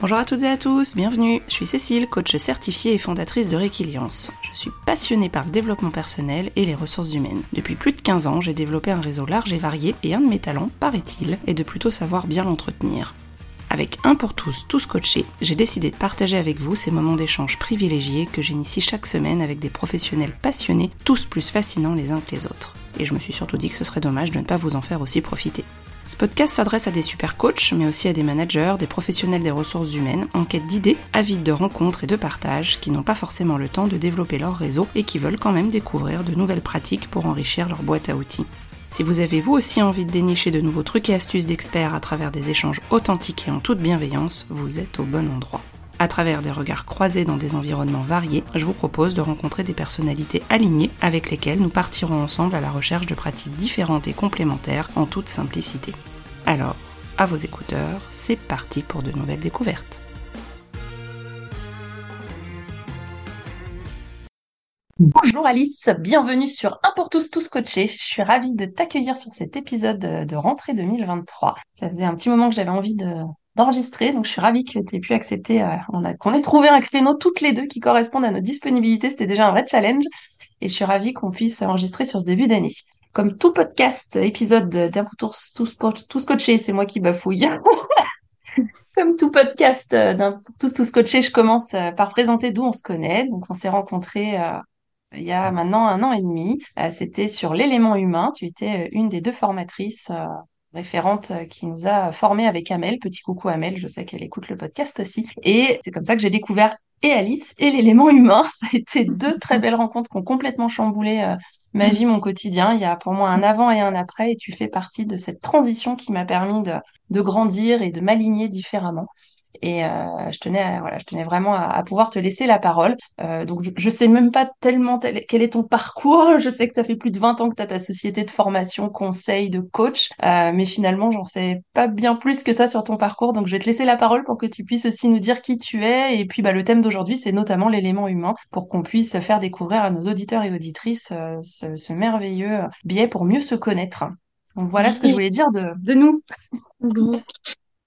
Bonjour à toutes et à tous, bienvenue. Je suis Cécile, coach certifiée et fondatrice de Réquiliance. Je suis passionnée par le développement personnel et les ressources humaines. Depuis plus de 15 ans, j'ai développé un réseau large et varié et un de mes talents, paraît-il, est de plutôt savoir bien l'entretenir. Avec un pour tous, tous coachés, j'ai décidé de partager avec vous ces moments d'échange privilégiés que j'initie chaque semaine avec des professionnels passionnés, tous plus fascinants les uns que les autres. Et je me suis surtout dit que ce serait dommage de ne pas vous en faire aussi profiter. Ce podcast s'adresse à des super coachs, mais aussi à des managers, des professionnels des ressources humaines, en quête d'idées, avides de rencontres et de partages, qui n'ont pas forcément le temps de développer leur réseau et qui veulent quand même découvrir de nouvelles pratiques pour enrichir leur boîte à outils. Si vous avez vous aussi envie de dénicher de nouveaux trucs et astuces d'experts à travers des échanges authentiques et en toute bienveillance, vous êtes au bon endroit. À travers des regards croisés dans des environnements variés, je vous propose de rencontrer des personnalités alignées avec lesquelles nous partirons ensemble à la recherche de pratiques différentes et complémentaires en toute simplicité. Alors, à vos écouteurs, c'est parti pour de nouvelles découvertes. Bonjour Alice, bienvenue sur Un pour tous, tous coachés. Je suis ravie de t'accueillir sur cet épisode de rentrée 2023. Ça faisait un petit moment que j'avais envie de d'enregistrer. Donc, je suis ravie que tu aies pu accepter, euh, qu'on ait trouvé un créneau toutes les deux qui correspondent à notre disponibilité. C'était déjà un vrai challenge. Et je suis ravie qu'on puisse enregistrer sur ce début d'année. Comme tout podcast, épisode d'un tous, tous, tous coachés, c'est moi qui bafouille. Comme tout podcast euh, d'un tous, tous coachés, je commence euh, par présenter d'où on se connaît. Donc, on s'est rencontrés il y a maintenant un an et demi. C'était sur l'élément humain. Tu étais une des deux formatrices référente euh, qui nous a formés avec Amel. Petit coucou Amel, je sais qu'elle écoute le podcast aussi. Et c'est comme ça que j'ai découvert et Alice et l'élément humain. Ça a été deux très belles rencontres qui ont complètement chamboulé euh, ma vie, mon quotidien. Il y a pour moi un avant et un après et tu fais partie de cette transition qui m'a permis de, de grandir et de m'aligner différemment. Et euh, je tenais, voilà, je tenais vraiment à, pouvoir te laisser la parole. Euh, donc, je, je sais même pas tellement quel est ton parcours. Je sais que tu as fait plus de 20 ans que tu as ta société de formation, conseil, de coach. Euh, mais finalement, j'en sais pas bien plus que ça sur ton parcours. Donc, je vais te laisser la parole pour que tu puisses aussi nous dire qui tu es. Et puis, bah, le thème d'aujourd'hui, c'est notamment l'élément humain pour qu'on puisse faire découvrir à nos auditeurs et auditrices euh, ce, ce, merveilleux biais pour mieux se connaître. Donc, voilà ce que je voulais dire de, de nous. Bon.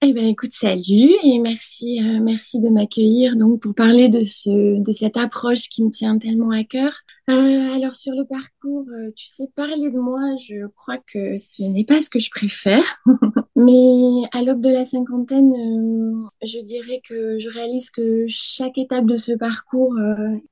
Eh ben, écoute, salut et merci, euh, merci de m'accueillir donc pour parler de ce, de cette approche qui me tient tellement à cœur. Euh, alors sur le parcours, euh, tu sais, parler de moi, je crois que ce n'est pas ce que je préfère, mais à l'aube de la cinquantaine, je dirais que je réalise que chaque étape de ce parcours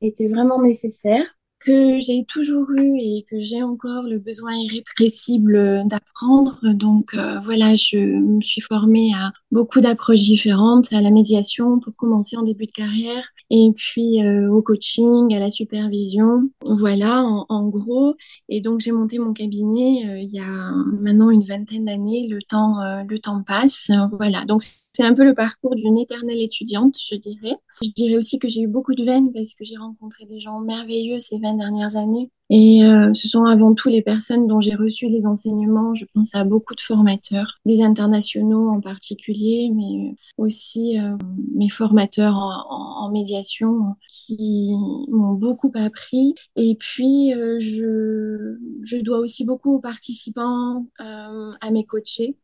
était vraiment nécessaire que j'ai toujours eu et que j'ai encore le besoin irrépressible d'apprendre. Donc euh, voilà, je me suis formée à beaucoup d'approches différentes, à la médiation pour commencer en début de carrière, et puis euh, au coaching, à la supervision. Voilà, en, en gros. Et donc j'ai monté mon cabinet euh, il y a maintenant une vingtaine d'années. Le temps, le temps passe. Voilà. Donc c'est un peu le parcours d'une éternelle étudiante, je dirais. Je dirais aussi que j'ai eu beaucoup de veines parce que j'ai rencontré des gens merveilleux ces 20 dernières années. Et euh, ce sont avant tout les personnes dont j'ai reçu les enseignements. Je pense à beaucoup de formateurs, des internationaux en particulier, mais aussi euh, mes formateurs en, médiation qui m'ont beaucoup appris. Et puis, euh, je dois aussi beaucoup aux participants, à mes coachés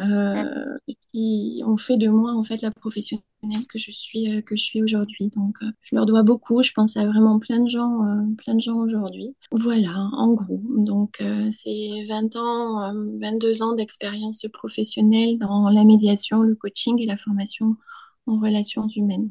euh, qui ont fait de moi en fait la professionnelle que je suis euh, que je suis aujourd'hui. Donc euh, je leur dois beaucoup. Je pense à vraiment plein de gens plein de gens aujourd'hui. Voilà, en gros. Donc c'est 20 ans 22 ans d'expérience professionnelle dans la médiation, le coaching et la formation en relations humaines.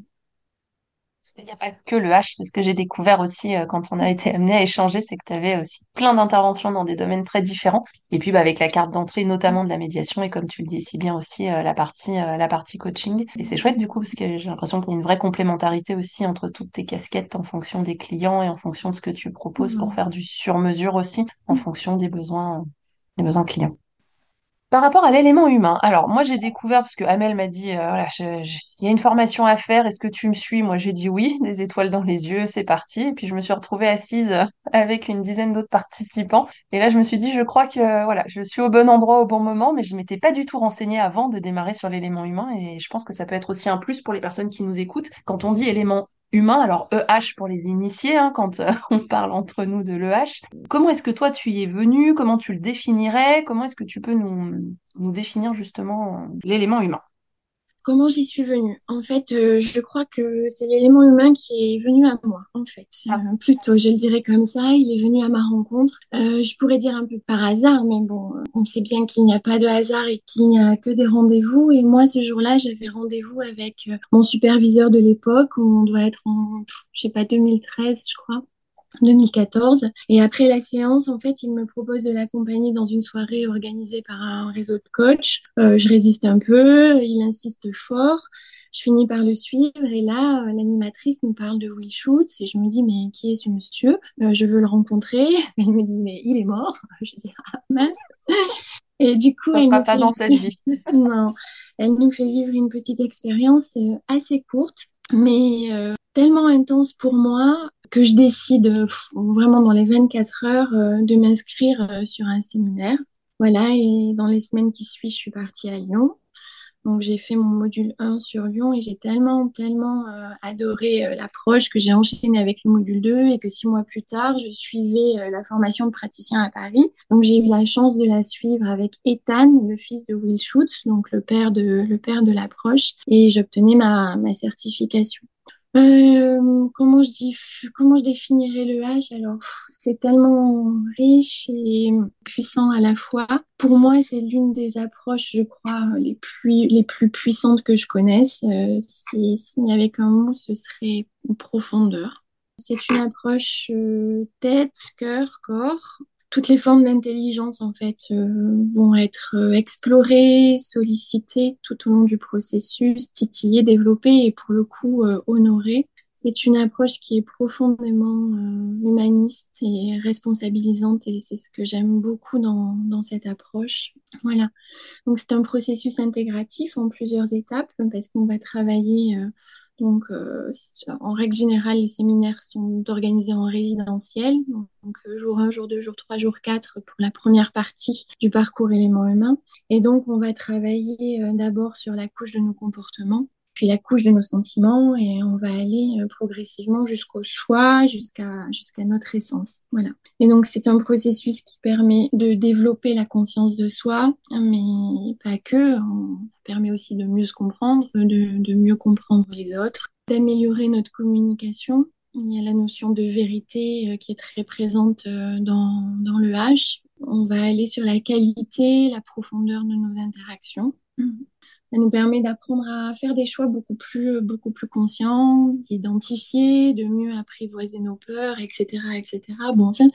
Il n'y a pas que le H, c'est ce que j'ai découvert aussi euh, quand on a été amené à échanger, c'est que tu avais aussi plein d'interventions dans des domaines très différents. Et puis bah, avec la carte d'entrée, notamment de la médiation, et comme tu le dis si bien aussi, euh, la, partie, euh, la partie coaching. Et c'est chouette du coup, parce que j'ai l'impression qu'il y a une vraie complémentarité aussi entre toutes tes casquettes en fonction des clients et en fonction de ce que tu proposes pour mmh. faire du sur-mesure aussi, en fonction des besoins, des besoins clients. Par rapport à l'élément humain, alors moi j'ai découvert parce que Amel m'a dit euh, voilà, il y a une formation à faire, est-ce que tu me suis? Moi j'ai dit oui, des étoiles dans les yeux, c'est parti. Et puis je me suis retrouvée assise euh, avec une dizaine d'autres participants. Et là je me suis dit je crois que voilà, je suis au bon endroit au bon moment, mais je m'étais pas du tout renseignée avant de démarrer sur l'élément humain. Et je pense que ça peut être aussi un plus pour les personnes qui nous écoutent. Quand on dit élément humain, alors EH pour les initiés, hein, quand euh, on parle entre nous de l'EH. Comment est-ce que toi tu y es venu? Comment tu le définirais? Comment est-ce que tu peux nous, nous définir justement l'élément humain? Comment j'y suis venue En fait, euh, je crois que c'est l'élément humain qui est venu à moi, en fait. Ah. Euh, plutôt, je le dirais comme ça, il est venu à ma rencontre. Euh, je pourrais dire un peu par hasard, mais bon, on sait bien qu'il n'y a pas de hasard et qu'il n'y a que des rendez-vous. Et moi, ce jour-là, j'avais rendez-vous avec mon superviseur de l'époque, où on doit être en, je sais pas, 2013, je crois. 2014. Et après la séance, en fait, il me propose de l'accompagner dans une soirée organisée par un réseau de coachs. Euh, je résiste un peu, il insiste fort. Je finis par le suivre et là, euh, l'animatrice nous parle de Will Schutz et je me dis mais qui est ce monsieur? Euh, Je veux le rencontrer. Elle me dit mais il est mort. Je dis ah mince. Et du coup, ça sera pas dans cette vie. non, elle nous fait vivre une petite expérience assez courte, mais tellement intense pour moi que je décide vraiment dans les 24 heures euh, de m'inscrire euh, sur un séminaire. Voilà, et dans les semaines qui suivent, je suis partie à Lyon. Donc j'ai fait mon module 1 sur Lyon et j'ai tellement, tellement euh, adoré l'approche que j'ai enchaîné avec le module 2 et que six mois plus tard, je suivais la formation de praticien à Paris. Donc j'ai eu la chance de la suivre avec Ethan, le fils de Will Schutz, donc le père de, le père de l'approche, et j'obtenais ma, ma certification. Euh, comment je dis, comment je définirais le H? Alors, c'est tellement riche et puissant à la fois. Pour moi, c'est l'une des approches, je crois, les plus les plus puissantes que je connaisse. Euh, S'il n'y avait qu'un mot, ce serait profondeur. C'est une approche euh, tête, cœur, corps toutes les formes d'intelligence en fait euh, vont être euh, explorées, sollicitées tout au long du processus, titillées, développées et pour le coup euh, honorées. C'est une approche qui est profondément humaniste et responsabilisante et c'est ce que j'aime beaucoup dans, dans cette approche. Voilà. Donc c'est un processus intégratif en plusieurs étapes parce qu'on va travailler donc, euh, en règle générale, les séminaires sont organisés en résidentiel, donc euh, jour 1, jour 2, jour 3, jour 4 pour la première partie du parcours élément humain. Et donc, on va travailler euh, d'abord sur la couche de nos comportements, puis la couche de nos sentiments et on va aller euh, progressivement jusqu'au soi, jusqu'à jusqu'à notre essence. Voilà. Et donc c'est un processus qui permet de développer la conscience de soi, mais pas que. On permet aussi de mieux se comprendre, de, de mieux comprendre les autres, d'améliorer notre communication. Il y a la notion de vérité euh, qui est très présente euh, dans, dans le H. On va aller sur la qualité, la profondeur de nos interactions. Ça nous permet d'apprendre à faire des choix beaucoup plus, beaucoup plus conscients, d'identifier, de mieux apprivoiser nos peurs, etc., etc. Bon, enfin,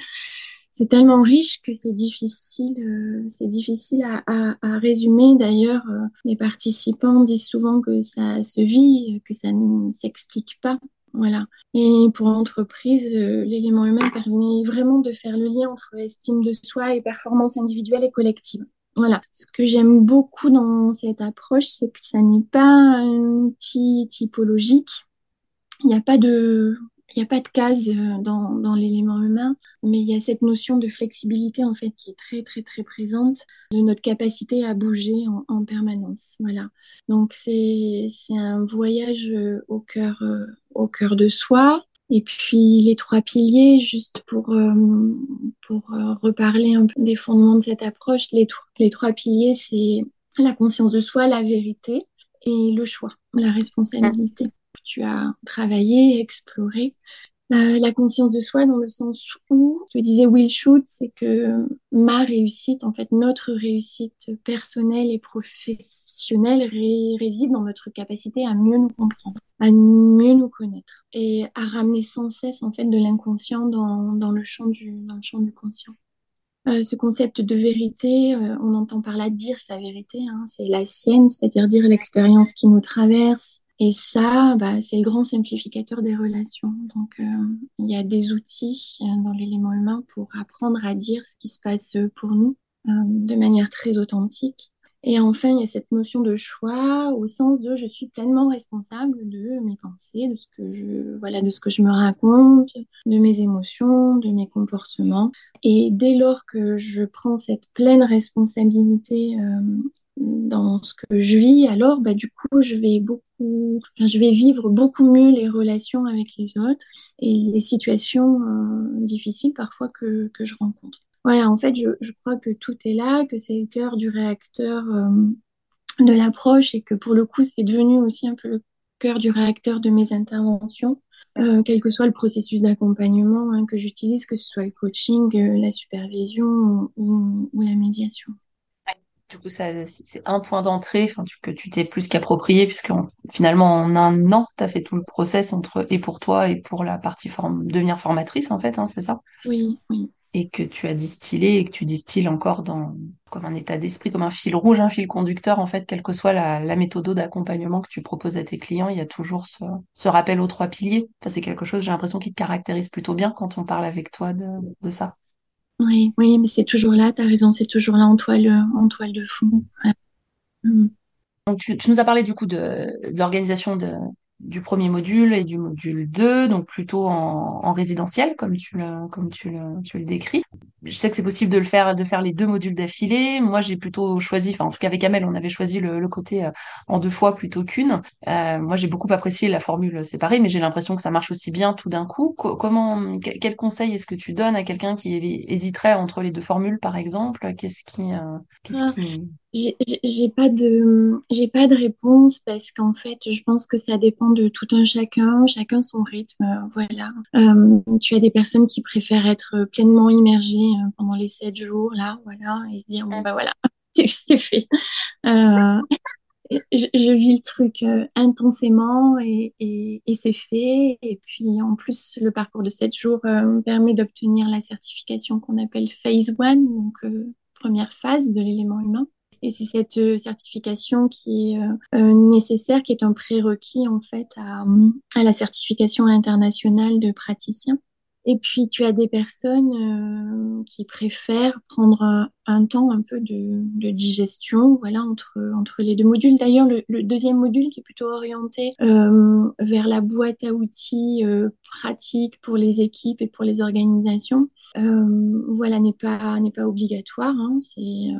c'est tellement riche que c'est difficile, euh, c'est difficile à, résumer. D'ailleurs, euh, les participants disent souvent que ça se vit, que ça ne s'explique pas. Voilà. Et pour l'entreprise, euh, l'élément humain permet vraiment de faire le lien entre estime de soi et performance individuelle et collective. Voilà. Ce que j'aime beaucoup dans cette approche, c'est que ça n'est pas un outil typologique. Il n'y a pas de, il n'y a pas de case euh, dans, dans l'élément humain, mais il y a cette notion de flexibilité en fait qui est très très très présente, de notre capacité à bouger en, en permanence. Voilà. Donc c'est c'est un voyage euh, au cœur euh, au cœur de soi, et puis les trois piliers, juste pour, euh, euh, reparler un peu des fondements de cette approche, les, les trois piliers, c'est la conscience de soi, la vérité et le choix, la responsabilité. Tu as travaillé, exploré la conscience de soi dans le sens où, je disais Will Schutz, c'est que ma réussite, en fait, notre réussite personnelle et professionnelle réside dans notre capacité à mieux nous comprendre, à mieux nous connaître et à ramener sans cesse, en fait, de l'inconscient dans, dans, le champ du, champ du conscient. Euh, ce concept de vérité, euh, on entend par là dire sa vérité, hein, c'est la sienne, c'est-à-dire dire l'expérience qui nous traverse, et ça, bah, c'est le grand simplificateur des relations. Donc, euh, il y a des outils euh, dans l'élément humain pour apprendre à dire ce qui se passe pour nous euh, de manière très authentique. Et enfin, il y a cette notion de choix au sens de je suis pleinement responsable de mes pensées, de ce que je, voilà, de ce que je me raconte, de mes émotions, de mes comportements. Et dès lors que je prends cette pleine responsabilité euh, dans ce que je vis, alors bah, du coup, je vais beaucoup, je vais vivre beaucoup mieux les relations avec les autres et les situations euh, difficiles parfois que, que je rencontre. Voilà, en fait, je, je, crois que tout est là, que c'est le cœur du réacteur euh, de l'approche et que pour le coup, c'est devenu aussi un peu le cœur du réacteur de mes interventions. Euh, quel que soit le processus d'accompagnement hein, que j'utilise, que ce soit le coaching, la supervision ou, la médiation. Du coup, ça, c'est un point d'entrée que tu t'es plus qu'approprié, puisque finalement, en un an, tu as fait tout le process entre et pour toi et pour la partie forme, devenir formatrice, en fait, hein, c'est ça? Oui, oui et que tu as distillé et que tu distilles encore dans comme un état d'esprit, comme un fil rouge, un fil conducteur, en fait, quelle que soit la, la méthode d'accompagnement que tu proposes à tes clients, il y a toujours ce, ce rappel aux trois piliers. Enfin, c'est quelque chose, j'ai l'impression, qui te caractérise plutôt bien quand on parle avec toi de, de ça. Oui, oui, mais c'est toujours là, tu as raison, c'est toujours là en toile, en toile de fond. Mm. Donc, tu, nous as parlé du coup de, l'organisation du premier module et du module 2, donc plutôt en, en résidentiel, comme tu le, comme tu le décris. Je sais que c'est possible de le faire, de faire les deux modules d'affilée. Moi, j'ai plutôt choisi, enfin, en tout cas avec Amel, on avait choisi le, le côté euh, en deux fois plutôt qu'une. Euh, moi, j'ai beaucoup apprécié la formule séparée, mais j'ai l'impression que ça marche aussi bien tout d'un coup. Co comment, quel conseil est-ce que tu donnes à quelqu'un qui hésiterait entre les deux formules, par exemple? Qu'est-ce qui, euh, qu'est-ce ah, qui... J'ai pas de, j'ai pas de réponse parce qu'en fait, je pense que ça dépend de tout un chacun, chacun son rythme, voilà. Euh, tu as des personnes qui préfèrent être pleinement immergées pendant les sept jours, là, voilà, et se dire, bon, bah voilà, c'est fait. Euh, je, je, vis le truc euh, intensément et, et, et c'est fait. Et puis, en plus, le parcours de sept jours euh, permet d'obtenir la certification qu'on appelle Phase One, donc euh, première phase de l'élément humain. Et c'est cette euh, certification qui est euh, euh, nécessaire, qui est un prérequis en fait à, à la certification internationale de praticien. Et puis, tu as des personnes euh, qui préfèrent prendre un, temps un peu de, de, digestion, voilà, entre, entre les deux modules. D'ailleurs, le, le, deuxième module qui est plutôt orienté euh, vers la boîte à outils euh, pratique pour les équipes et pour les organisations, euh, voilà, n'est pas, n'est pas obligatoire. Hein, c'est, euh,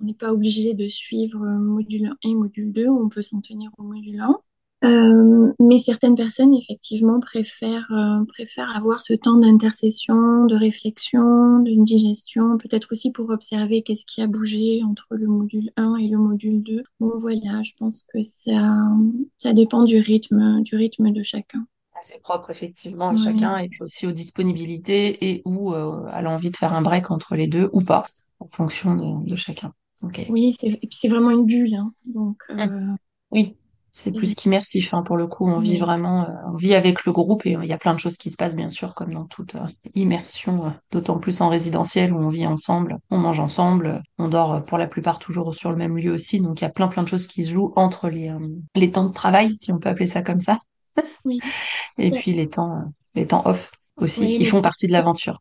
on n'est pas obligé de suivre module 1 et module 2, on peut s'en tenir au module 1. Euh, mais certaines personnes, effectivement, préfèrent, euh, préfèrent avoir ce temps d'intercession, de réflexion, de digestion, peut-être aussi pour observer qu'est-ce qui a bougé entre le module 1 et le module 2. Bon, voilà, je pense que ça, ça dépend du rythme, du rythme de chacun. C'est propre, effectivement, à ouais. chacun, et puis aussi aux disponibilités et ou euh, à l'envie de faire un break entre les deux ou pas, en fonction de, de chacun. Okay. Oui, c'est vraiment une bulle, hein, donc... Mmh. Oui, c'est plus qu'immersif hein, pour le coup. On vit vraiment, euh, on vit avec le groupe et il y a plein de choses qui se passent bien sûr comme dans toute euh, immersion, euh, d'autant plus en résidentiel où on vit ensemble, on mange ensemble, on dort pour la plupart toujours sur le même lieu aussi. Donc il y a plein plein de choses qui se jouent entre les les temps de travail, si on peut appeler ça comme ça, oui. et puis les temps les temps off aussi oui, qui font partie de l'aventure.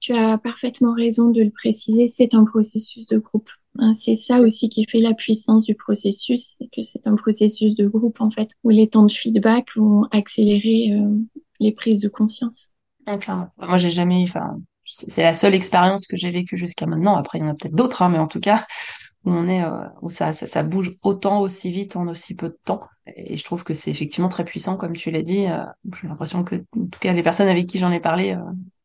Tu as parfaitement raison de le préciser. C'est un processus de groupe. Hein, c'est ça aussi qui fait la puissance du processus, c'est que c'est un processus de groupe en fait, où les temps de feedback vont accélérer euh, les prises de conscience. Moi, j'ai jamais, enfin, c'est la seule expérience que j'ai vécue jusqu'à maintenant. Après, il y en a peut-être d'autres, hein, mais en tout cas, où on est, euh, où ça, ça, bouge autant aussi vite en aussi peu de temps. Et je trouve que c'est effectivement très puissant, comme tu l'as dit. Euh, j'ai l'impression que, en tout cas, les personnes avec qui j'en ai parlé,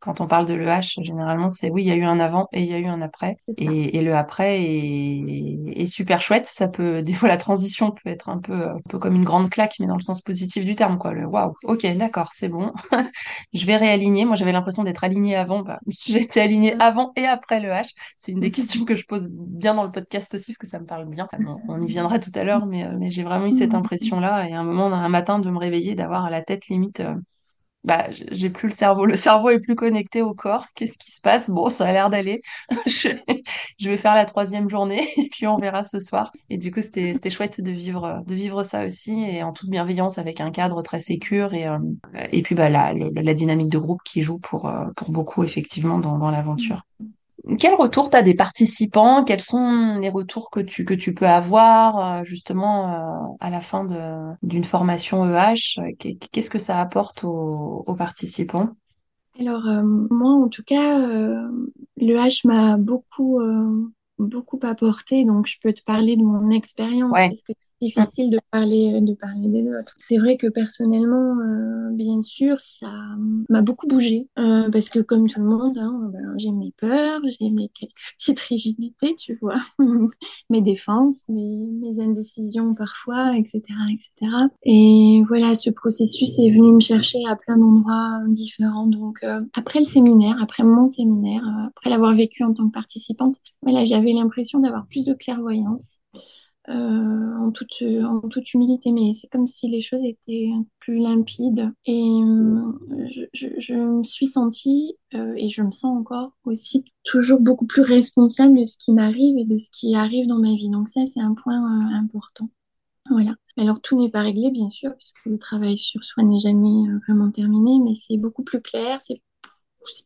quand on parle de l'EH, généralement, c'est oui, il y a eu un avant et il y a eu un après. Et, et, le après est, est, super chouette. Ça peut, des fois, la transition peut être un peu, un peu comme une grande claque, mais dans le sens positif du terme, quoi. Le waouh, ok, d'accord, c'est bon. je vais réaligner. Moi, j'avais l'impression d'être alignée avant. Bah, J'étais alignée avant et après le H. C'est une des questions que je pose bien dans le podcast aussi, parce que ça me parle bien. On, on y viendra tout à l'heure, mais, mais j'ai vraiment eu cette impression-là. Et à un moment, un matin, de me réveiller, d'avoir à la tête limite. Euh, bah, j'ai plus le cerveau. Le cerveau est plus connecté au corps. Qu'est-ce qui se passe? Bon, ça a l'air d'aller. je, vais faire la troisième journée et puis on verra ce soir. Et du coup, c'était c'était chouette de vivre de vivre ça aussi et en toute bienveillance avec un cadre très sécure et euh, et puis bah la, la, la dynamique de groupe qui joue pour euh, pour beaucoup effectivement dans dans l'aventure. Quel retour tu as des participants? Quels sont les retours que tu, que tu peux avoir justement euh, à la fin d'une formation EH Qu'est-ce que ça apporte aux, aux participants? Alors euh, moi en tout cas, euh, l'EH m'a beaucoup, beaucoup apporté, donc je peux te parler de mon expérience ouais. parce que difficile de parler de parler des autres. C'est vrai que personnellement, euh, bien sûr, ça m'a beaucoup bougé euh, parce que comme tout le monde, hein, ben, j'ai mes peurs, j'ai mes quelques petites rigidités, tu vois, mes défenses, mes, indécisions parfois, etc., etc. Et voilà, ce processus est venu me chercher à plein d'endroits différents. Donc euh, après le séminaire, après mon séminaire, euh, après l'avoir vécu en tant que participante, voilà, j'avais l'impression d'avoir plus de clairvoyance euh, en, toute, en toute humilité, mais c'est comme si les choses étaient plus limpides. Et euh, je, me suis sentie, euh, et je me sens encore aussi, toujours beaucoup plus responsable de ce qui m'arrive et de ce qui arrive dans ma vie. Donc ça, c'est un point important. Voilà. Alors tout n'est pas réglé, bien sûr, puisque le travail sur soi n'est jamais vraiment terminé, mais c'est beaucoup plus clair, c'est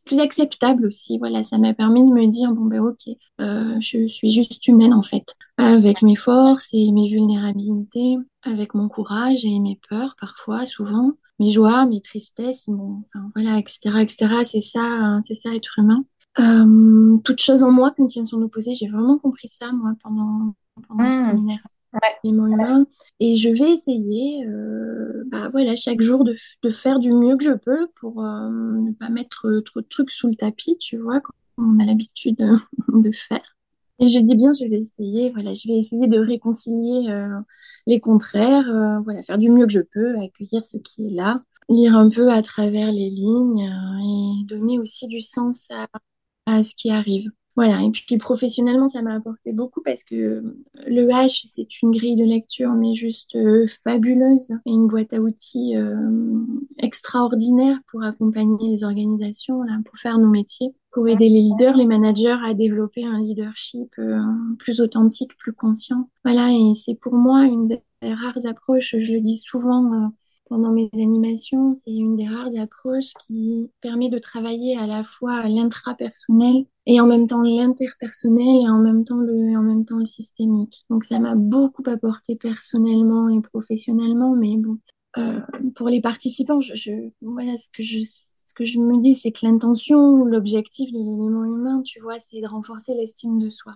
plus acceptable aussi. Voilà, ça m'a permis de me dire bon ben ok, euh, je suis juste humaine en fait, avec mes forces et mes vulnérabilités, avec mon courage et mes peurs parfois, souvent, mes joies, mes tristesses, bon, enfin, voilà, etc., etc. C'est ça, hein, c'est ça être humain. Euh, toute chose en moi contient son opposé. J'ai vraiment compris ça moi pendant pendant le mmh. séminaire ouais. Et je vais essayer, euh, bah, voilà, chaque jour de, de, faire du mieux que je peux pour euh, ne pas mettre trop de trucs sous le tapis, tu vois, comme on a l'habitude de, faire. Et je dis bien, je vais essayer, voilà, je vais essayer de réconcilier euh, les contraires, euh, voilà, faire du mieux que je peux, accueillir ce qui est là, lire un peu à travers les lignes et donner aussi du sens à, à ce qui arrive. Voilà, et puis professionnellement, ça m'a apporté beaucoup parce que le H, c'est une grille de lecture, mais juste euh, fabuleuse, et une boîte à outils euh, extraordinaire pour accompagner les organisations, là, pour faire nos métiers, pour aider les leaders, les managers à développer un leadership euh, plus authentique, plus conscient. Voilà, et c'est pour moi une des rares approches, je le dis souvent pendant mes animations, c'est une des rares approches qui permet de travailler à la fois l'intrapersonnel et en même temps l'interpersonnel et en même temps le en même temps le systémique. Donc ça m'a beaucoup apporté personnellement et professionnellement, mais bon, euh, pour les participants, je, voilà ce que je ce que je me dis, c'est que l'intention, l'objectif de l'élément humain, tu vois, c'est de renforcer l'estime de soi.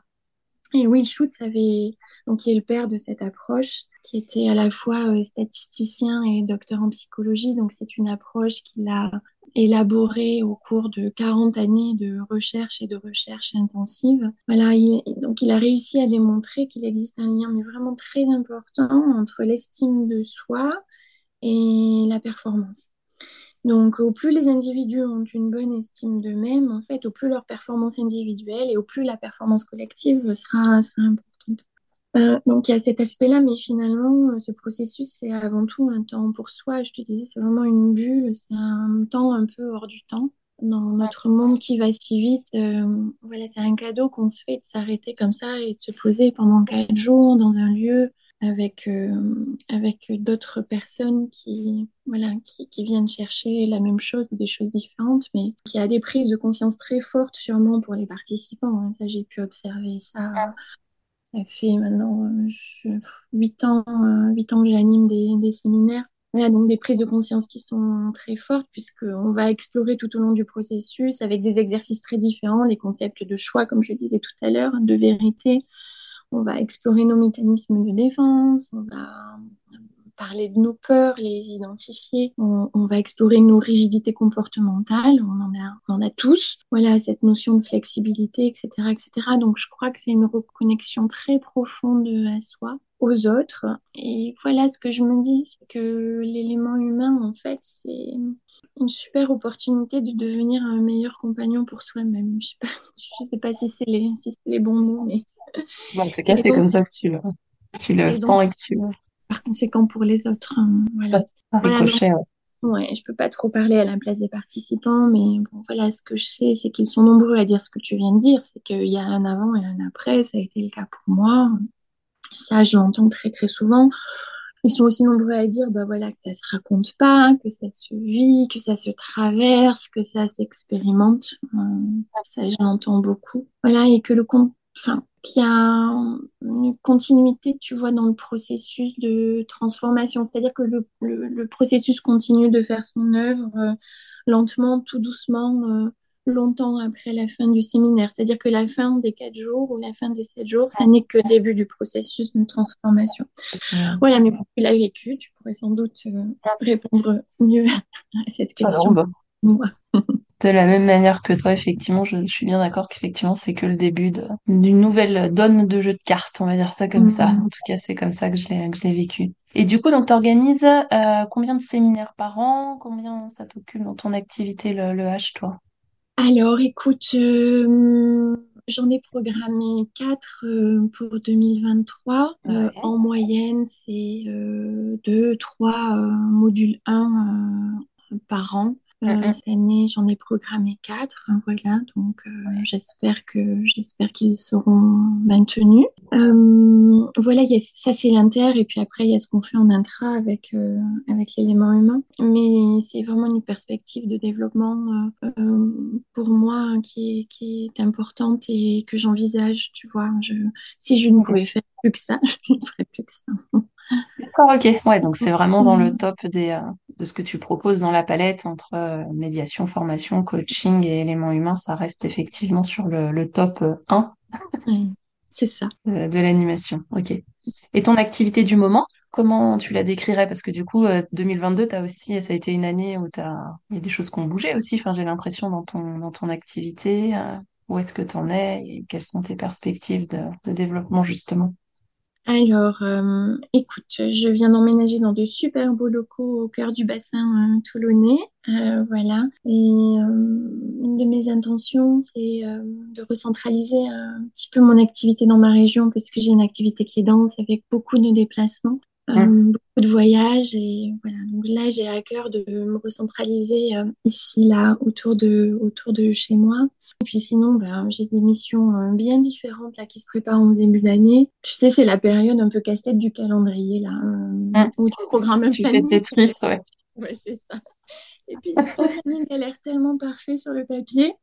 Et Will Schutz avait, donc, qui est le père de cette approche, qui était à la fois euh, statisticien et docteur en psychologie. Donc, c'est une approche qu'il a élaborée au cours de 40 années de recherche et de recherche intensive. Voilà, donc, il a réussi à démontrer qu'il existe un lien, mais vraiment très important entre l'estime de soi et la performance. Donc, au plus les individus ont une bonne estime d'eux-mêmes, en fait, au plus leur performance individuelle et au plus la performance collective sera, sera importante. Euh, donc, il y a cet aspect-là, mais finalement, ce processus, c'est avant tout un temps pour soi. Je te disais, c'est vraiment une bulle, c'est un temps un peu hors du temps. Dans notre monde qui va si vite, euh, voilà, c'est un cadeau qu'on se fait de s'arrêter comme ça et de se poser pendant quatre jours dans un lieu avec, euh, avec d'autres personnes qui, voilà, qui, qui, viennent chercher la même chose ou des choses différentes, mais qui a des prises de conscience très fortes sûrement pour les participants. Hein. Ça, j'ai pu observer ça. Ça fait maintenant euh, huit ans, euh, ans que j'anime des, des séminaires. Voilà, donc des prises de conscience qui sont très fortes puisqu'on va explorer tout au long du processus avec des exercices très différents, les concepts de choix, comme je disais tout à l'heure, de vérité, on va explorer nos mécanismes de défense, on va parler de nos peurs, les identifier, on, va explorer nos rigidités comportementales, on en a, on en a tous, voilà, cette notion de flexibilité, etc., etc. Donc, je crois que c'est une reconnexion très profonde à soi, aux autres. Et voilà, ce que je me dis, c'est que l'élément humain, en fait, c'est une super opportunité de devenir un meilleur compagnon pour soi-même. Je sais sais pas si c'est les, si les bons mots, mais. En tout cas, c'est comme ça que tu le, tu le sens et que tu le. Par conséquent, pour les autres, hein, voilà. Par ricochet, ouais. Ouais, je peux pas trop parler à la place des participants, mais bon, voilà, ce que je sais, c'est qu'ils sont nombreux à dire ce que tu viens de dire, c'est qu'il y a un avant et un après, ça a été le cas pour moi. Ça, je l'entends très très souvent. Ils sont aussi nombreux à dire bah voilà que ça se raconte pas, que ça se vit, que ça se traverse, que ça s'expérimente. Euh, ça j'entends beaucoup. Voilà et que le enfin qu'il y a une continuité, tu vois, dans le processus de transformation. C'est-à-dire que le, le, processus continue de faire son œuvre euh, lentement, tout doucement. Euh, longtemps après la fin du séminaire. C'est-à-dire que la fin des quatre jours ou la fin des sept jours, ça n'est que le début du processus de transformation. Voilà, mais pour tu l'as vécu, tu pourrais sans doute euh, répondre mieux à cette question. De la même manière que toi, effectivement, je, suis bien d'accord qu'effectivement, c'est que le début d'une nouvelle donne de jeu de cartes, on va dire ça comme ça. Mm-hmm. En tout cas, c'est comme ça que je l'ai, vécu. Et du coup, donc, tu organises euh, combien de séminaires par an? Combien ça t'occupe dans ton activité, le, le H, toi? Alors, écoute, euh, j'en ai programmé quatre euh, pour 2023. en moyenne, c'est deux, trois modules 1 par an. Euh, cette année, j'en ai programmé quatre, hein, voilà. Donc, euh, j'espère que j'espère qu'ils seront maintenus. Euh, voilà, y a, ça c'est l'inter, et puis après il y a ce qu'on fait en intra avec euh, avec l'élément humain. Mais c'est vraiment une perspective de développement pour moi qui est qui est importante et que j'envisage. Tu vois, je, si je ne pouvais faire plus que ça, je ne ferais plus que ça. D'accord, ok. Ouais, donc c'est vraiment dans le mm. top des, euh, de ce que tu proposes dans la palette entre euh, médiation, formation, coaching et éléments humains. Ça reste effectivement sur le, le top 1 euh, c'est ça. de, l'animation. Ok. Et ton activité du moment, comment tu la décrirais? Parce que du coup, 2022, t'as aussi, ça a été une année où t'as, il y a des choses qui ont bougé aussi. Enfin, j'ai l'impression dans ton, dans ton activité. où est-ce que tu en es et quelles sont tes perspectives de, de développement justement? Alors, euh, écoute, je viens d'emménager dans de super beaux locaux au cœur du bassin euh, toulonnais. Euh, voilà. Et une de mes intentions, c'est de recentraliser un petit peu mon activité dans ma région, parce que j'ai une activité qui est dense avec beaucoup de déplacements. beaucoup de voyages et voilà donc là j'ai à cœur de me recentraliser ici là autour de autour de chez moi et puis sinon, ben, j'ai des missions euh, bien différentes là, qui se préparent en début d'année. Tu sais, c'est la période un peu casse-tête du calendrier, là, euh, mmh. où tu programmes Tu fais Tetris, ouais. Ouais, c'est ça. Et puis, planning a l'air tellement parfait sur le papier.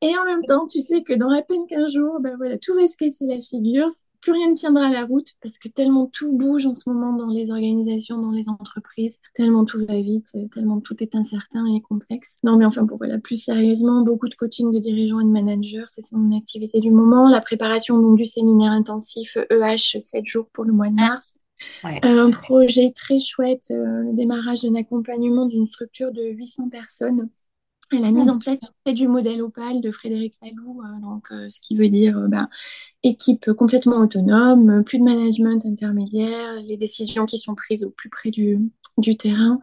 Et en même temps, tu sais que dans à peine 15 jours, ben voilà, tout va se casser la figure plus rien ne tiendra la route parce que tellement tout bouge en ce moment dans les organisations, dans les entreprises, tellement tout va vite, tellement tout est incertain et complexe. Non, mais enfin, pour voilà, plus sérieusement, beaucoup de coaching de dirigeants et de managers, c'est mon activité du moment. La préparation donc, du séminaire intensif EH 7 jours pour le mois de mars. Un projet très chouette, euh, le démarrage d'un accompagnement d'une structure de 800 personnes la mise en place du modèle Opal de Frédéric Laloux, euh, donc, euh, ce qui veut dire euh, bah, équipe complètement autonome, plus de management intermédiaire, les décisions qui sont prises au plus près du, du terrain.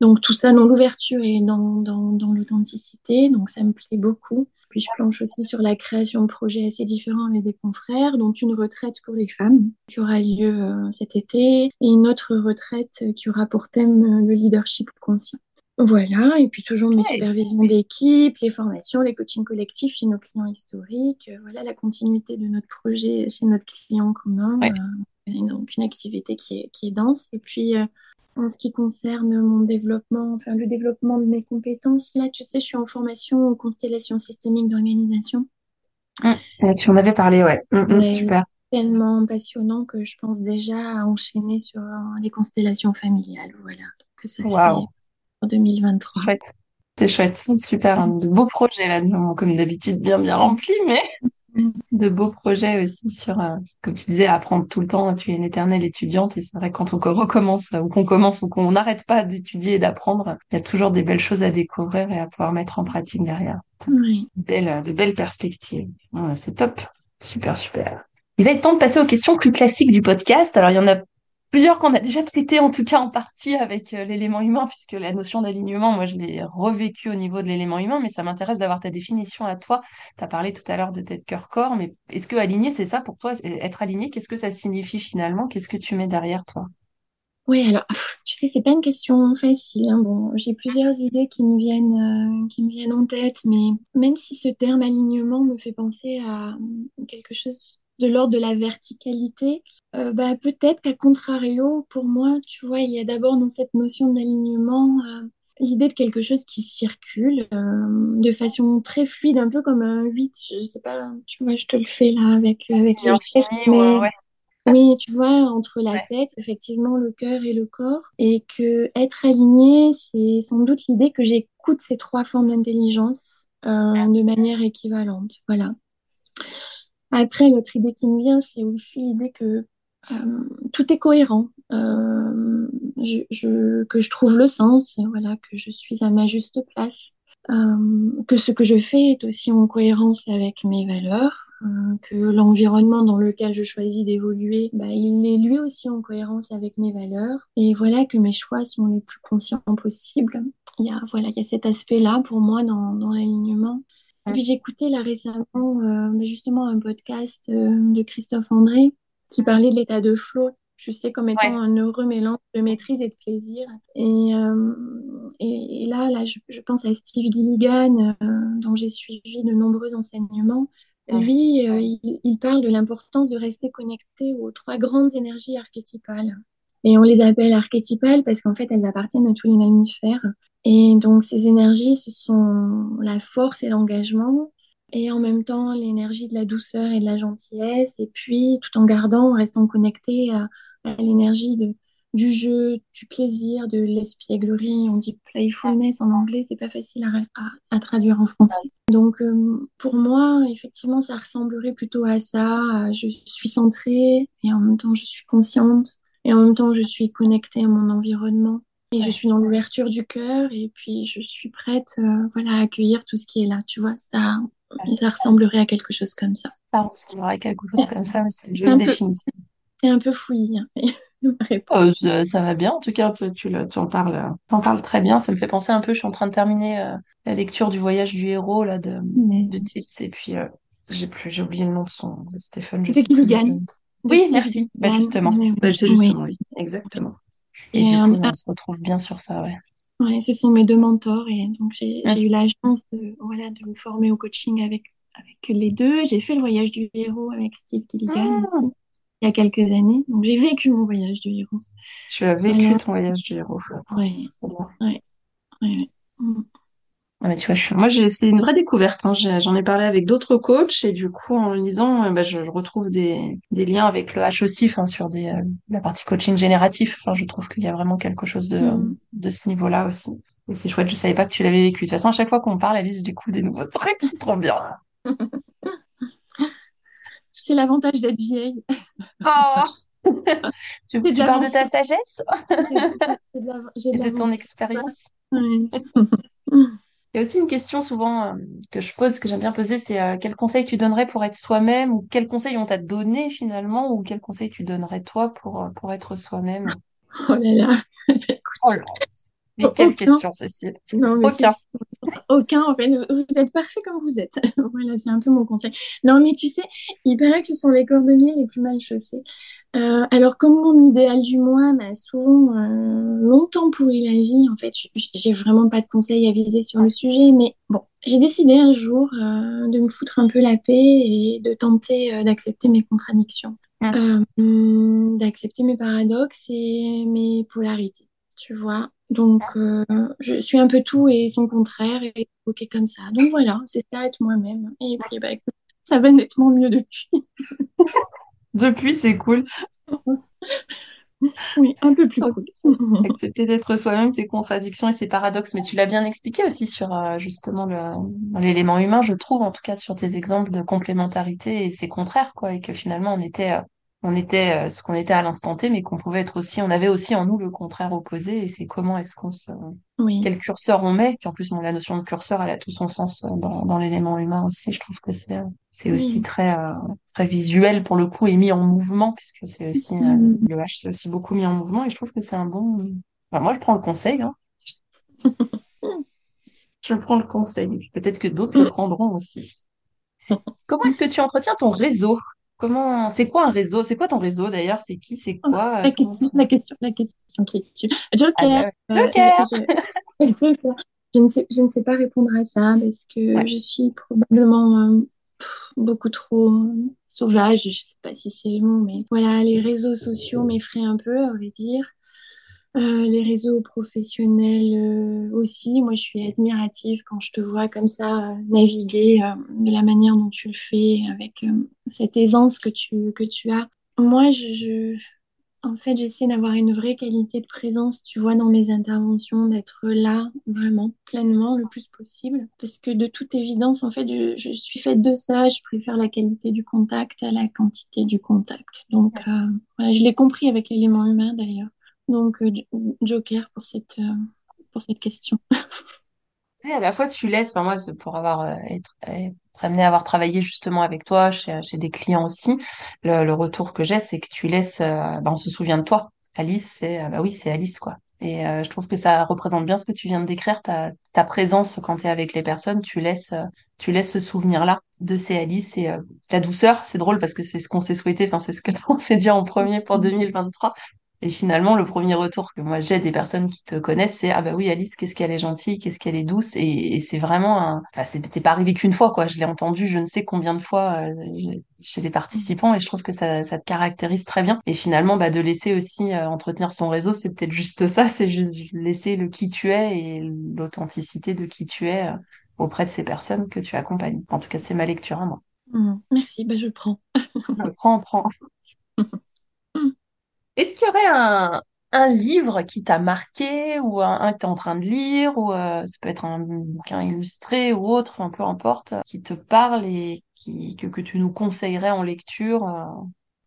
Donc tout ça dans l'ouverture et dans, dans, dans l'authenticité, donc ça me plaît beaucoup. Puis je planche aussi sur la création de projets assez différents avec des confrères, dont une retraite pour les femmes qui aura lieu cet été et une autre retraite qui aura pour thème le leadership conscient. Voilà, et puis toujours mes supervisions d'équipe, les formations, les coachings collectifs chez nos clients historiques, euh, voilà la continuité de notre projet chez notre client commun. Euh, donc une activité qui est, qui est dense. Et puis euh, en ce qui concerne mon développement, enfin le développement de mes compétences, là tu sais, je suis en formation en constellation systémique d'organisation. Mmh. Tu en avais parlé, ouais. Mmh, mmh, super. Tellement passionnant que je pense déjà à enchaîner sur les constellations familiales. Voilà. Ça, wow. 2023. Chouette. C'est chouette, super. Hein. De beaux projets là, comme d'habitude, bien bien remplis, mais de beaux projets aussi sur, euh, comme tu disais, apprendre tout le temps. Tu es une éternelle étudiante et c'est vrai quand on recommence ou qu'on commence ou qu'on n'arrête pas d'étudier et d'apprendre, il y a toujours des belles choses à découvrir et à pouvoir mettre en pratique derrière. Oui. Belle, de belles perspectives. c'est top. Super, super. Il va être temps de passer aux questions plus classiques du podcast. Alors, il y en a plusieurs qu'on a déjà traités, en tout cas en partie avec euh, l'élément humain, puisque la notion d'alignement, moi, je l'ai revécu au niveau de l'élément humain, mais ça m'intéresse d'avoir ta définition à toi. Tu as parlé tout à l'heure de tête, cœur, corps, mais est-ce que aligné, c'est ça pour toi? Être aligné, qu'est-ce que ça signifie finalement? Qu'est-ce que tu mets derrière toi? Oui, alors, tu sais, c'est pas une question facile. Hein. Bon, j'ai plusieurs idées qui me viennent, euh, qui me viennent en tête, mais même si ce terme alignement me fait penser à quelque chose de l'ordre de la verticalité, euh, bah, peut-être qu'à contrario, pour moi, tu vois, il y a d'abord dans cette notion d'alignement euh, l'idée de quelque chose qui circule euh, de façon très fluide, un peu comme un 8, je sais pas, tu vois, je te le fais là avec, avec le mais... Oui, tu vois, entre la tête, effectivement, le cœur et le corps, et que être aligné, c'est sans doute l'idée que j'écoute ces trois formes d'intelligence de manière équivalente. Voilà. Après, l'autre idée qui me vient, c'est aussi l'idée que tout est cohérent, je, que je trouve le sens, voilà, que je suis à ma juste place, que ce que je fais est aussi en cohérence avec mes valeurs, euh, que l'environnement dans lequel je choisis d'évoluer, bah, il est lui aussi en cohérence avec mes valeurs. Et voilà que mes choix sont les plus conscients possibles. Il y a, voilà, il y a cet aspect-là pour moi dans, dans l'alignement. Puis j'écoutais là récemment euh, bah, justement un podcast euh, de Christophe André qui parlait de l'état de flow je sais comme étant un heureux mélange de maîtrise et de plaisir. Et, et, là, là je, je, pense à Steve Gilligan, dont j'ai suivi de nombreux enseignements, lui, euh, il, parle de l'importance de rester connecté aux trois grandes énergies archétypales. Et on les appelle archétypales parce qu'en fait, elles appartiennent à tous les mammifères. Et donc, ces énergies, ce sont la force et l'engagement, et en même temps l'énergie de la douceur et de la gentillesse, et puis tout en gardant, en restant connecté à l'énergie du jeu, du plaisir, de l'espièglerie. On dit playfulness en anglais, c'est pas facile à, traduire en français. Donc euh, pour moi, effectivement, ça ressemblerait plutôt à ça. Je suis centrée et en même temps je suis consciente et en même temps je suis connectée à mon environnement. Et je suis dans l'ouverture du cœur et puis je suis prête euh, voilà, à accueillir tout ce qui est là. Tu vois, ça, ça ressemblerait à quelque chose comme ça. Ça ressemblerait à quelque chose comme ça, mais c'est le jeu définitif. C'est un peu fouillis. Hein, Oh, ça, va bien, en tout cas, tu, tu, en parles, en parles très bien. Ça me fait penser un peu, je suis en train de terminer euh, la lecture du voyage du héros là, de, de Tilts, et puis euh, j'ai plus, j'ai oublié le nom de son, de Stephen. Je sais plus. Oui, merci. Bah, justement, bah, c'est justement, oui. exactement. Et, du coup, on se retrouve bien sur ça, ouais. Ouais, ce sont mes deux mentors, et donc j'ai eu la chance de, voilà, de me former au coaching avec, avec les deux. J'ai fait le voyage du héros avec Steve Gilligan ah. aussi il y a quelques années. Donc j'ai vécu mon voyage du héros. Tu as vécu ton voyage du héros. Oui. Ouais. Ouais. Tu vois, moi, c'est une vraie découverte. Hein. J'en ai... parlé avec d'autres coachs et du coup, en lisant, euh, bah, je, retrouve des... des, liens avec le H aussi, sur des... Euh, la partie coaching génératif. Enfin, je trouve qu'il y a vraiment quelque chose de, mm. de ce niveau-là aussi. Et c'est chouette, je savais pas que tu l'avais vécu. De toute façon, à chaque fois qu'on parle, Alice, je découvre des nouveaux trucs. C'est trop bien. C'est l'avantage d'être vieille. Oh tu, parles de ta sagesse? J'ai de, ton expérience? Il y a aussi une question souvent euh, que je pose, que j'aime bien poser, c'est euh, quel conseil tu donnerais pour être soi-même ou quel conseil on t'a donné finalement ou quel conseil tu donnerais toi pour, euh, pour être soi-même? Oh là là, oh là. Mais quelle question, Cécile Aucun. Aucun, en fait. Vous êtes parfait comme vous êtes. voilà, c'est un peu mon conseil. Non, mais tu sais, il paraît que ce sont les cordonniers les plus mal chaussés. Euh, alors, comme mon idéal du mois m'a souvent euh, longtemps pourri la vie, en fait, j'ai vraiment pas de conseils à viser sur le sujet, mais bon, j'ai décidé un jour euh, de me foutre un peu la paix et de tenter d'accepter mes contradictions, d'accepter mes paradoxes et mes polarités, tu vois. Donc, euh, je suis un peu tout et son contraire, et ok comme ça. Donc voilà, c'est ça, être moi-même. Et puis, bah, écoute, ça va nettement mieux depuis. depuis, c'est cool. oui, un peu plus cool. Accepter d'être soi-même, ses contradictions et ses paradoxes. Mais tu l'as bien expliqué aussi sur euh, justement l'élément humain, je trouve, en tout cas sur tes exemples de complémentarité et ses contraires, quoi. Et que finalement, on était euh, on était euh, ce qu'on était à l'instant T, mais qu'on pouvait être aussi, on avait aussi en nous le contraire opposé, et c'est comment est-ce qu'on se, quel curseur on met. Puis en plus, la notion de curseur, elle a tout son sens euh, dans, dans l'élément humain aussi. Je trouve que c'est, c'est aussi très, euh, très visuel pour le coup et mis en mouvement, puisque c'est aussi, le H, c'est aussi beaucoup mis en mouvement, et je trouve que c'est un bon, moi, je prends le conseil, hein. je prends le conseil. Peut-être que d'autres le prendront aussi. Comment est-ce que tu entretiens ton réseau? Comment, c'est quoi un réseau? C'est quoi ton réseau d'ailleurs? C'est qui? C'est oh, quoi? La question, la question, la question qui est Joker. Ah bah Joker. je, ne sais, je ne sais pas répondre à ça parce que je suis probablement euh, beaucoup trop sauvage. Je ne sais pas si c'est le mot, mais voilà, les réseaux sociaux m'effraient un peu, à vrai dire. Euh, les réseaux professionnels euh, aussi. Moi, je suis admirative quand je te vois comme ça euh, naviguer de la manière dont tu le fais, avec cette aisance que tu, que tu as. Moi, je, En fait, j'essaie d'avoir une vraie qualité de présence, tu vois, dans mes interventions, d'être là vraiment pleinement le plus possible. Parce que de toute évidence, en fait, je, je suis faite de ça. Je préfère la qualité du contact à la quantité du contact. Donc, voilà, je l'ai compris avec l'élément humain d'ailleurs. Donc, euh, Joker pour cette, euh, pour cette question. Et à la fois, tu laisses, enfin moi, pour avoir euh, être, être amené à avoir travaillé justement avec toi, chez, chez des clients aussi, le, le retour que j'ai, c'est que tu laisses, bah, on se souvient de toi. Alice, c'est, bah oui, c'est Alice, quoi. Et euh, je trouve que ça représente bien ce que tu viens de décrire, ta, ta présence quand tu es avec les personnes, tu laisses, tu laisses ce souvenir-là de c'est Alice et euh, la douceur, c'est drôle parce que c'est ce qu'on s'est souhaité, enfin c'est ce qu'on s'est dit en premier pour 2023. Et finalement, le premier retour que moi j'ai des personnes qui te connaissent, c'est ah bah oui Alice, qu'est-ce qu'elle est gentille, qu'est-ce qu'elle est douce, et, et c'est vraiment un, enfin c'est pas arrivé qu'une fois quoi, je l'ai entendu je ne sais combien de fois euh, chez les participants et je trouve que ça ça te caractérise très bien. Et finalement, bah de laisser aussi euh, entretenir son réseau, c'est peut-être juste ça, c'est juste laisser le qui tu es et l'authenticité de qui tu es euh, auprès de ces personnes que tu accompagnes. En tout cas, c'est ma lecture à moi. Mmh. Merci, bah je prends. prends, prends. Est-ce qu'il y aurait un, un livre qui t'a marqué ou un, que tu es en train de lire ou euh, ça peut être un bouquin illustré ou autre, enfin peu importe, qui te parle et qui, que, que tu nous conseillerais en lecture euh,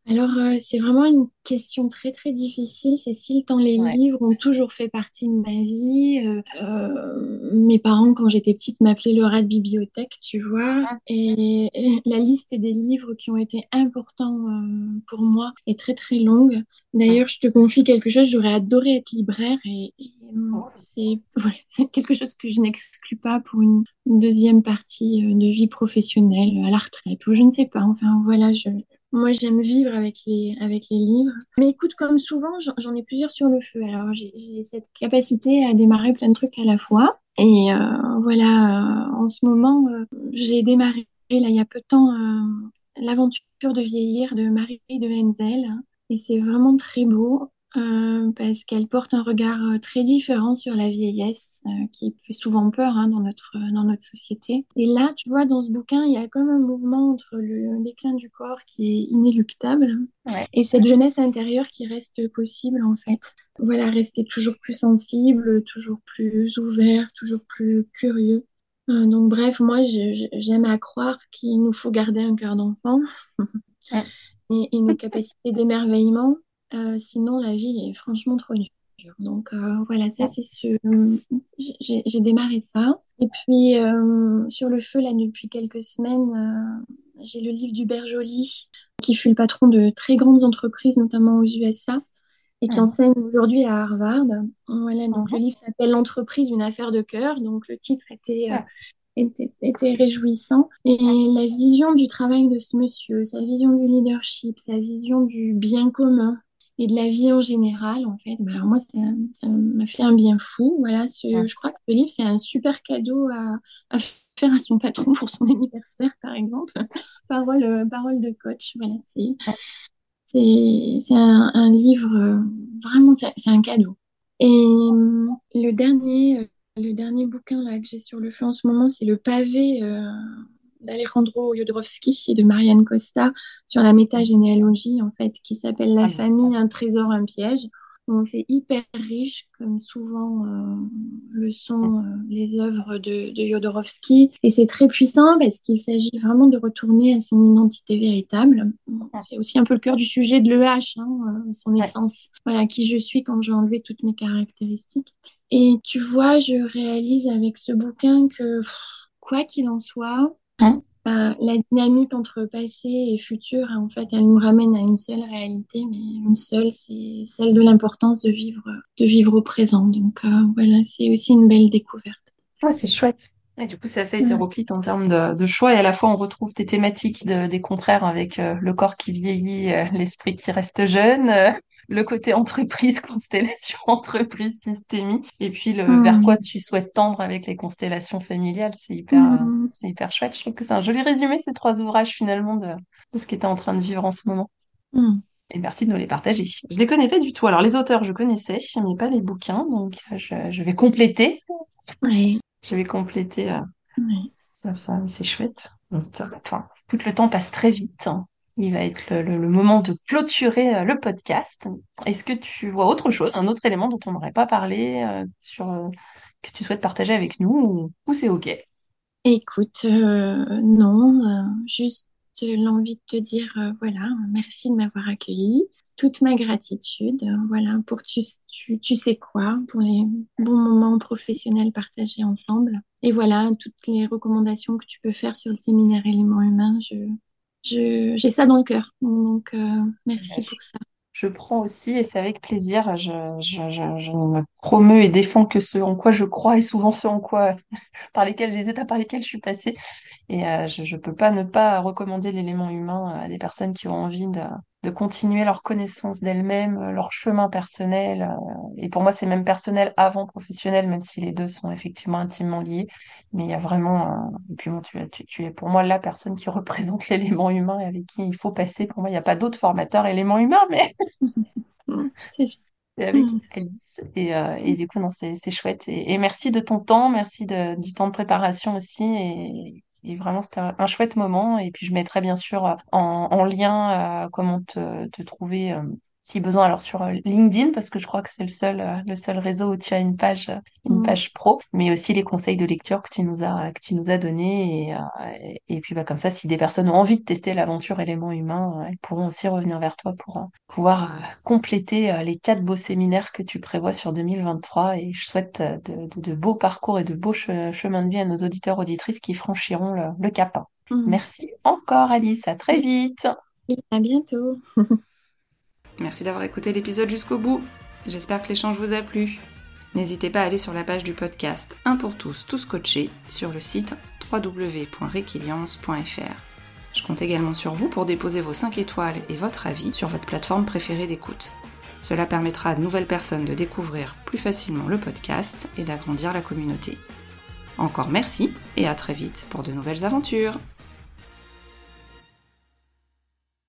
Alors, euh, c'est vraiment une question très très difficile, Cécile, tant les Ouais. livres ont toujours fait partie de ma vie. Euh, euh, mes parents, quand j'étais petite, m'appelaient le rat de bibliothèque, tu vois. Ah, Et, et la liste des livres qui ont été importants euh, pour moi est très très longue. D'ailleurs, je te confie quelque chose, j'aurais adoré être libraire et, et, euh, oh, c'est ouais, quelque chose que je n'exclus pas pour une, une deuxième partie euh, de vie professionnelle, à la retraite, ou je ne sais pas. Enfin, voilà, je, moi, j'aime vivre avec les, avec les livres. Mais écoute, comme souvent, j'en ai plusieurs sur le feu. Alors, j'ai cette capacité à démarrer plein de trucs à la fois. Et euh, voilà, euh, en ce moment, euh, j'ai démarré, là, il y a peu de temps, L'aventure de vieillir de Marie de Henzel. Et c'est vraiment très beau. Euh, parce qu'elle porte un regard euh, très différent sur la vieillesse, euh, qui fait souvent peur hein, dans notre, dans notre société. Et là, tu vois, dans ce bouquin, il y a comme un mouvement entre le déclin du corps qui est inéluctable ouais. et cette jeunesse intérieure qui reste possible, en fait. Voilà, rester toujours plus sensible, toujours plus ouvert, toujours plus curieux. Euh, donc, bref, moi, j'aime à croire qu'il nous faut garder un cœur d'enfant et, et nos capacités d'émerveillement. Euh, sinon, la vie est franchement trop dure. Donc, euh, voilà, ça, c'est ce... J'ai démarré ça. Et puis, euh, sur le feu, là, depuis quelques semaines, euh, j'ai le livre d'Hubert Joly, qui fut le patron de très grandes entreprises, notamment aux USA, et qui enseigne aujourd'hui à Harvard. Voilà, donc le Mhm. livre s'appelle L'entreprise, une affaire de cœur. Donc, le titre était... Ouais. était, était réjouissant. Et la vision du travail de ce monsieur, sa vision du leadership, sa vision du bien commun et de la vie en général, en fait, bah, moi, ça, m'a fait un bien fou. Voilà, ce- je crois que ce livre, c'est un super cadeau à, à faire à son patron pour son anniversaire, par exemple. Parole, euh, parole de coach. Voilà, c'est, c'est, un, un livre, euh, vraiment, c'est un cadeau. Et euh, le dernier, euh, le dernier bouquin là, que j'ai sur le feu en ce moment, c'est le pavé d'Alejandro Jodorowsky et de Marianne Costa sur la métagénéalogie, en fait, qui s'appelle La Ah, famille, un trésor, un piège. Donc c'est hyper riche, comme souvent euh, le sont euh, les œuvres de, de Jodorowsky. Et c'est très puissant parce qu'il s'agit vraiment de retourner à son identité véritable. C'est aussi un peu le cœur du sujet de l'EH, hein, euh, son Ouais. essence. Voilà, qui je suis quand j'ai enlevé toutes mes caractéristiques. Et tu vois, je réalise avec ce bouquin que, pff, quoi qu'il en soit, Bah, la dynamique entre passé et futur, en fait, elle nous ramène à une seule réalité, mais une seule, c'est celle de l'importance de vivre, de vivre au présent. Donc euh, voilà, c'est aussi une belle découverte. Ouais, c'est chouette. Et du coup, c'est assez Ouais. hétéroclite en termes de, de choix et à la fois on retrouve tes thématiques de, des contraires avec euh, le corps qui vieillit, euh, l'esprit qui reste jeune, euh, le côté entreprise, constellation, entreprise, systémie, et puis le vers quoi tu souhaites tendre avec les constellations familiales. C'est hyper, euh, Mm. c'est hyper chouette. Je trouve que c'est un joli résumé ces trois ouvrages finalement de, de ce que tu es en train de vivre en ce moment. Mm. Et merci de nous les partager. Je les connais pas du tout. Alors les auteurs, je connaissais, mais pas les bouquins, donc euh, je, je vais compléter. Ouais. Je vais compléter. euh, Ouais. ça, ça, c'est chouette. Enfin, écoute, le temps passe très vite. hein. Il va être le, moment de clôturer le podcast. Est-ce que tu vois autre chose, un autre élément dont on n'aurait pas parlé, sur, que tu souhaites partager avec nous, ou, c'est OK? Écoute, non, juste l'envie de te dire, voilà, merci de m'avoir accueilli toute ma gratitude, euh, voilà, pour tu, tu, tu, sais quoi, pour les bons moments professionnels partagés ensemble. Et voilà, toutes les recommandations que tu peux faire sur le séminaire éléments humains, je, j'ai ça dans le cœur. Donc, euh, merci pour ça. Je prends aussi, et c'est avec plaisir, je, je, je, je me promeus et défends que ce en quoi je crois et souvent ce en quoi, par lesquels, les étapes par lesquelles je suis passée. Et euh, je ne peux pas ne pas recommander l'élément humain à des personnes qui ont envie de, de continuer leur connaissance d'elles-mêmes, euh, leur chemin personnel. Euh, et pour moi, c'est même personnel avant professionnel, même si les deux sont effectivement intimement liés. Mais il y a vraiment... Et puis bon, tu, tu, tu, es pour moi la personne qui représente l'élément humain et avec qui il faut passer. Pour moi, il n'y a pas d'autre formateur élément humain, mais... c'est avec mm. Alice. Et, euh, et, du coup, non, c'est chouette. Et, et, merci de ton temps, merci de, du temps de préparation aussi. Et, et vraiment, c'était un, chouette moment. Et puis, je mettrai bien sûr euh, en, en lien euh, comment te, te trouver euh, si besoin, alors sur LinkedIn, parce que je crois que c'est le seul, le seul réseau où tu as une page, une mm. page pro, mais aussi les conseils de lecture que tu nous as, que tu nous as donnés. Et, et puis, bah, comme ça, si des personnes ont envie de tester l'aventure élément humain, elles pourront aussi revenir vers toi pour pouvoir compléter les quatre beaux séminaires que tu prévois sur 2023. Et je souhaite de, de, de beaux parcours et de beaux chemins de vie à nos auditeurs, auditrices qui franchiront le, cap. Mm. Merci encore Alice, à très vite. Et à bientôt. Merci d'avoir écouté l'épisode jusqu'au bout. J'espère que l'échange vous a plu. N'hésitez pas à aller sur la page du podcast Un pour tous, tous coachés sur le site www.requiliance.fr. Je compte également sur vous pour déposer vos 5 étoiles et votre avis sur votre plateforme préférée d'écoute. Cela permettra à de nouvelles personnes de découvrir plus facilement le podcast et d'agrandir la communauté. Encore merci et à très vite pour de nouvelles aventures.